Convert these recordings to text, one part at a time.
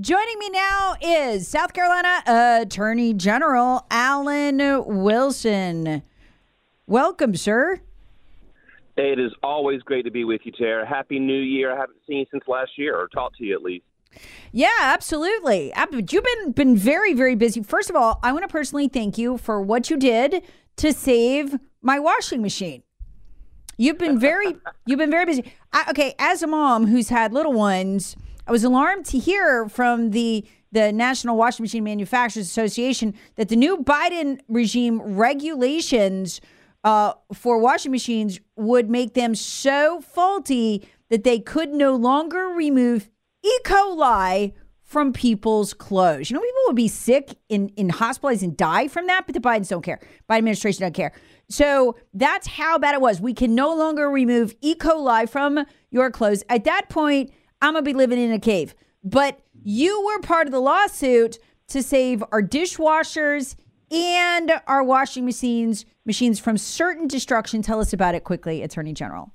Joining me now is South Carolina Attorney General Alan Wilson. Welcome, sir. It is always great to be with you, Tara. Happy New Year. I haven't seen you since last year, or talked to you at least. Yeah, absolutely. You've been been very, very busy. First of all, I want to personally thank you for what you did to save my washing machine. You've been very, you've been very busy. I, okay, as a mom who's had little ones I was alarmed to hear from the the National Washing Machine Manufacturers Association that the new Biden regime regulations uh, for washing machines would make them so faulty that they could no longer remove E. coli from people's clothes. You know, people would be sick in, in hospitals and die from that, but the Bidens don't care. Biden administration don't care. So that's how bad it was. We can no longer remove E. coli from your clothes. At that point, I'm going to be living in a cave. But you were part of the lawsuit to save our dishwashers and our washing machines machines from certain destruction. Tell us about it quickly, Attorney General.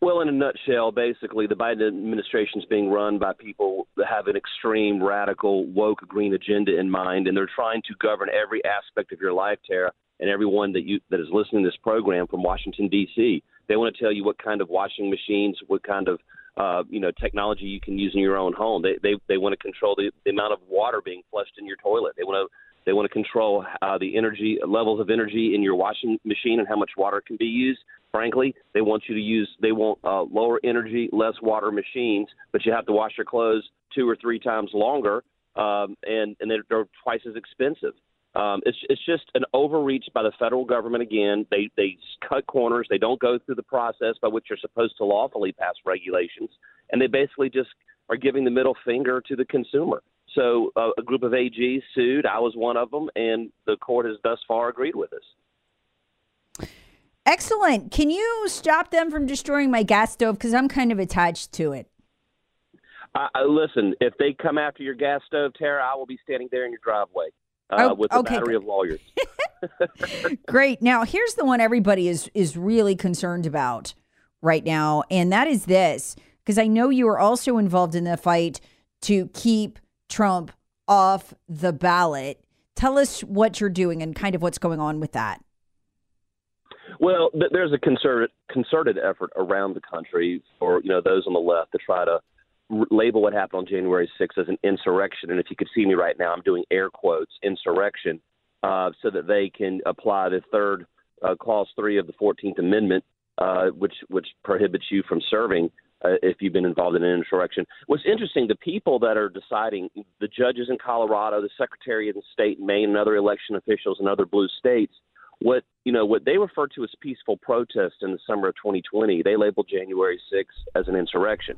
Well, in a nutshell, basically, the Biden administration is being run by people that have an extreme, radical, woke green agenda in mind, and they're trying to govern every aspect of your life, Tara, and everyone that you that is listening to this program from Washington D.C. They want to tell you what kind of washing machines, what kind of uh, you know technology you can use in your own home. They they they want to control the, the amount of water being flushed in your toilet. They want to they want to control uh, the energy levels of energy in your washing machine and how much water can be used. Frankly, they want you to use they want uh, lower energy, less water machines, but you have to wash your clothes two or three times longer, um, and and they're, they're twice as expensive. Um, it's it's just an overreach by the federal government. Again, they they cut corners. They don't go through the process by which you're supposed to lawfully pass regulations, and they basically just are giving the middle finger to the consumer. So uh, a group of AGs sued. I was one of them, and the court has thus far agreed with us. Excellent. Can you stop them from destroying my gas stove? Because I'm kind of attached to it. Uh, listen, if they come after your gas stove, Tara, I will be standing there in your driveway uh, oh, with a okay. battery of lawyers. Great. Now, here's the one everybody is is really concerned about right now, and that is this because I know you are also involved in the fight to keep Trump off the ballot. Tell us what you're doing and kind of what's going on with that. Well, there's a concerted concerted effort around the country for you know those on the left to try to label what happened on January 6th as an insurrection. And if you could see me right now, I'm doing air quotes, insurrection, uh, so that they can apply the third uh, clause three of the 14th Amendment, uh, which which prohibits you from serving uh, if you've been involved in an insurrection. What's interesting, the people that are deciding, the judges in Colorado, the Secretary of State in Maine, and other election officials in other blue states, what you know what they refer to as peaceful protest in the summer of 2020, they labeled January 6th as an insurrection.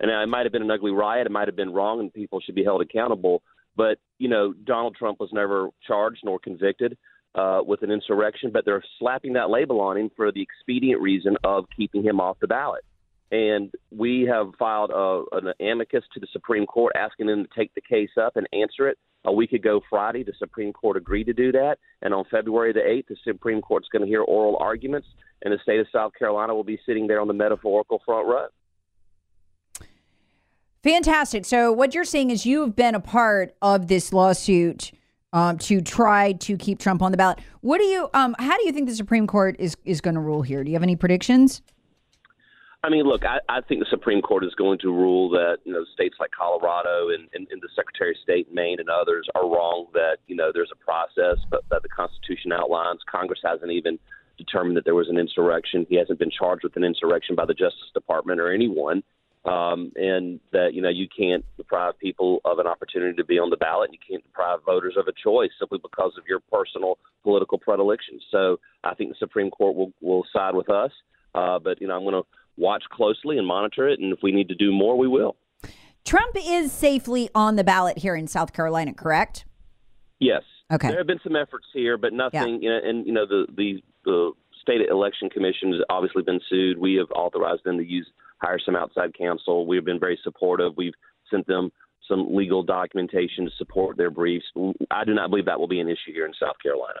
And it might have been an ugly riot. It might have been wrong, and people should be held accountable. But you know, Donald Trump was never charged nor convicted uh, with an insurrection, but they're slapping that label on him for the expedient reason of keeping him off the ballot. And we have filed a, an amicus to the Supreme Court asking them to take the case up and answer it. A week ago Friday, the Supreme Court agreed to do that. And on February the 8th, the Supreme Court's going to hear oral arguments, and the state of South Carolina will be sitting there on the metaphorical front row. Fantastic. So, what you're saying is you have been a part of this lawsuit um, to try to keep Trump on the ballot. What do you? Um, how do you think the Supreme Court is is going to rule here? Do you have any predictions? I mean, look, I, I think the Supreme Court is going to rule that you know states like Colorado and, and, and the Secretary of State, Maine, and others are wrong. That you know there's a process, but that the Constitution outlines. Congress hasn't even determined that there was an insurrection. He hasn't been charged with an insurrection by the Justice Department or anyone um, and that you know you can't deprive people of an opportunity to be on the ballot. And you can't deprive voters of a choice simply because of your personal political predilections. So I think the Supreme Court will will side with us. Uh, but you know I'm going to watch closely and monitor it, and if we need to do more, we will. Trump is safely on the ballot here in South Carolina, correct? Yes. Okay. There have been some efforts here, but nothing. You know, and you know the the the state election commission has obviously been sued. We have authorized them to use hire some outside counsel. We've been very supportive. We've sent them some legal documentation to support their briefs. I do not believe that will be an issue here in South Carolina.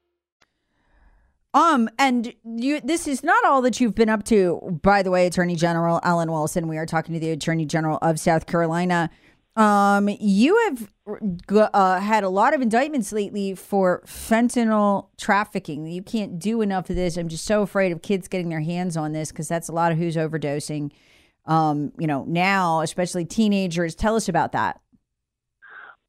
Um, and you, this is not all that you've been up to, by the way, Attorney General Alan Wilson. We are talking to the Attorney General of South Carolina. Um, you have uh, had a lot of indictments lately for fentanyl trafficking. You can't do enough of this. I'm just so afraid of kids getting their hands on this because that's a lot of who's overdosing. Um, you know, now, especially teenagers. Tell us about that.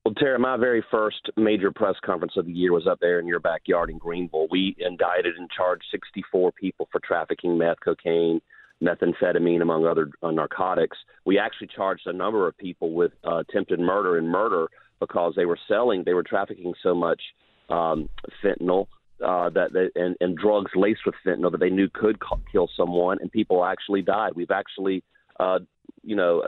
Well, Tara, my very first major press conference of the year was up there in your backyard in Greenville. We indicted and charged 64 people for trafficking meth, cocaine, methamphetamine, among other uh, narcotics. We actually charged a number of people with uh, attempted murder and murder because they were selling, they were trafficking so much um, fentanyl uh, that they, and, and drugs laced with fentanyl that they knew could kill someone, and people actually died. We've actually, uh, you know,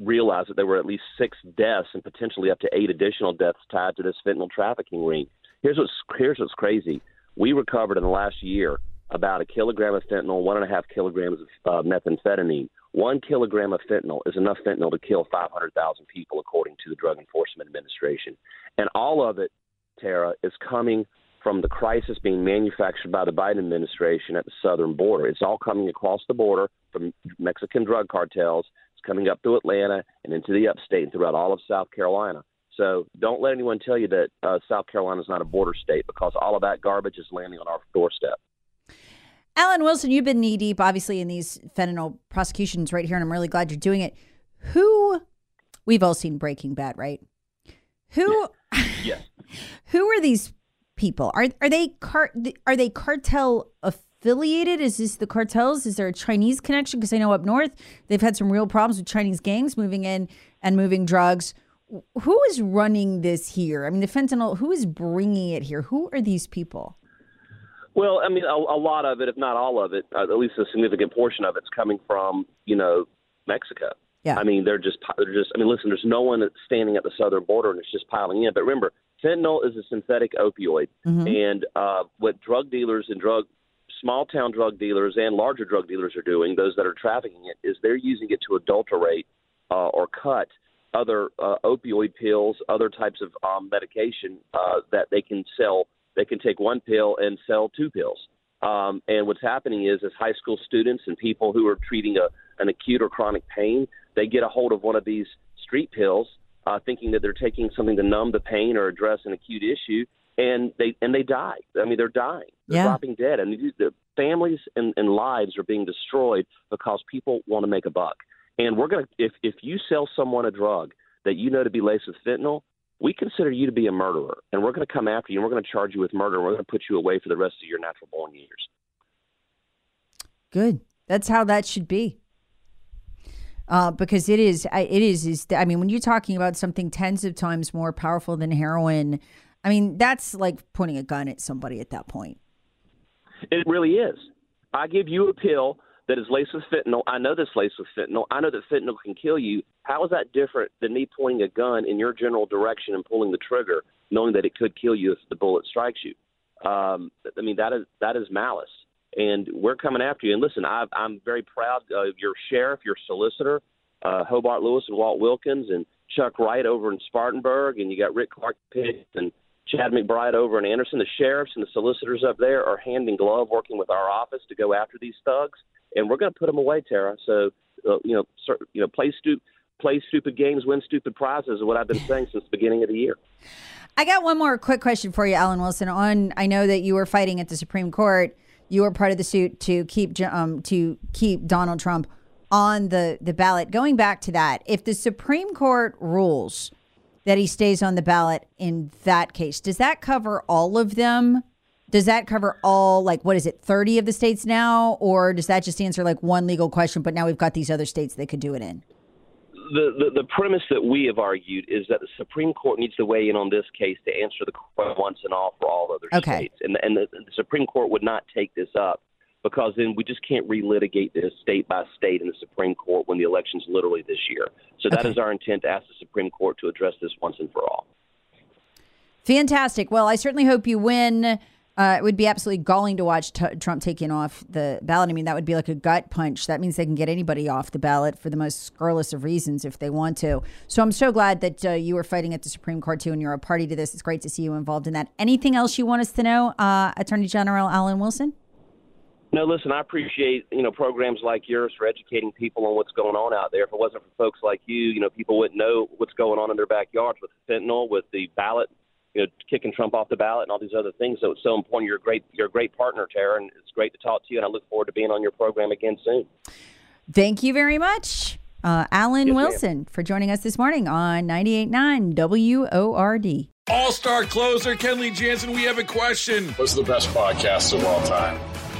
realized that there were at least six deaths and potentially up to eight additional deaths tied to this fentanyl trafficking ring. Here's what's here's what's crazy. We recovered in the last year about a kilogram of fentanyl, one and a half kilograms of uh, methamphetamine. One kilogram of fentanyl is enough fentanyl to kill 500,000 people, according to the Drug Enforcement Administration. And all of it, Tara, is coming from the crisis being manufactured by the Biden administration at the southern border. It's all coming across the border from Mexican drug cartels It's coming up through Atlanta and into the upstate and throughout all of South Carolina. So don't let anyone tell you that uh, South Carolina is not a border state because all of that garbage is landing on our doorstep. Alan Wilson, you've been knee deep, obviously, in these fentanyl prosecutions right here, and I'm really glad you're doing it. Who, we've all seen Breaking Bad, right? Who, yes. who are these people? Are are they car, are they cartel affiliated? Is this the cartels? Is there a Chinese connection? Because I know up north they've had some real problems with Chinese gangs moving in and moving drugs. Who is running this here? I mean, the fentanyl. Who is bringing it here? Who are these people? Well, I mean, a, a lot of it, if not all of it, uh, at least a significant portion of it's coming from you know Mexico. Yeah. I mean, they're just they're just. I mean, listen, there's no one standing at the southern border and it's just piling in. But remember, fentanyl is a synthetic opioid, mm-hmm. and uh, what drug dealers and drug small town drug dealers and larger drug dealers are doing, those that are trafficking it, is they're using it to adulterate uh, or cut other uh, opioid pills, other types of um, medication uh, that they can sell. They can take one pill and sell two pills. Um, and what's happening is, as high school students and people who are treating a, an acute or chronic pain, they get a hold of one of these street pills, uh, thinking that they're taking something to numb the pain or address an acute issue, and they and they die. I mean, they're dying. They're yeah. dropping dead, and the families and, and lives are being destroyed because people want to make a buck. And we're gonna if if you sell someone a drug that you know to be laced with fentanyl, we consider you to be a murderer, and we're going to come after you, and we're going to charge you with murder, and we're going to put you away for the rest of your natural born years. Good. That's how that should be. Uh, because it is, it is, is. I mean, when you're talking about something tens of times more powerful than heroin, I mean, that's like pointing a gun at somebody at that point. It really is. I give you a pill that is laced with fentanyl. I know this laced with fentanyl. I know that fentanyl can kill you. How is that different than me pointing a gun in your general direction and pulling the trigger, knowing that it could kill you if the bullet strikes you? um, I mean that is that is malice, and we're coming after you. And listen, I, I'm very proud of your sheriff, your solicitor, uh, Hobart Lewis and Walt Wilkins, and Chuck Wright over in Spartanburg, and you got Rick Clark Pitts and Chad McBride over in Anderson. The sheriffs and the solicitors up there are hand in glove working with our office to go after these thugs, and we're going to put them away, Tara. So, uh, you know, sir, you know, play stupid, play stupid games, win stupid prizes. Is what I've been saying since the beginning of the year. I got one more quick question for you, Alan Wilson. On, I know that you were fighting at the Supreme Court. You were part of the suit to keep um, to keep Donald Trump on the the ballot. Going back to that, if the Supreme Court rules that he stays on the ballot in that case. Does that cover all of them? Does that cover all, like, what is it, 30 of the states now? Or does that just answer like one legal question, but now we've got these other states they could do it in? The, the, the premise that we have argued is that the Supreme Court needs to weigh in on this case to answer the question once and all for all other okay. states, and and the, the Supreme Court would not take this up because then we just can't relitigate this state by state in the Supreme Court when the election's literally this year. So that okay. is our intent to ask the Supreme Court to address this once and for all. Fantastic. Well, I certainly hope you win. Uh, it would be absolutely galling to watch t- Trump taking off the ballot. I mean, that would be like a gut punch. That means they can get anybody off the ballot for the most scurrilous of reasons if they want to. So I'm so glad that uh, you were fighting at the Supreme Court too, and you're a party to this. It's great to see you involved in that. Anything else you want us to know, uh, Attorney General Alan Wilson? No, listen, I appreciate you know programs like yours for educating people on what's going on out there. If it wasn't for folks like you, you know, people wouldn't know what's going on in their backyards with the fentanyl, with the ballot you know, kicking Trump off the ballot and all these other things. So it's so important. You're a great, you're a great partner, Tara, and it's great to talk to you. And I look forward to being on your program again soon. Thank you very much, uh, Alan yes, Wilson, ma'am. for joining us this morning on 98.9 WORD. All star closer, Kenley Jansen, we have a question. What's the best podcast of all time?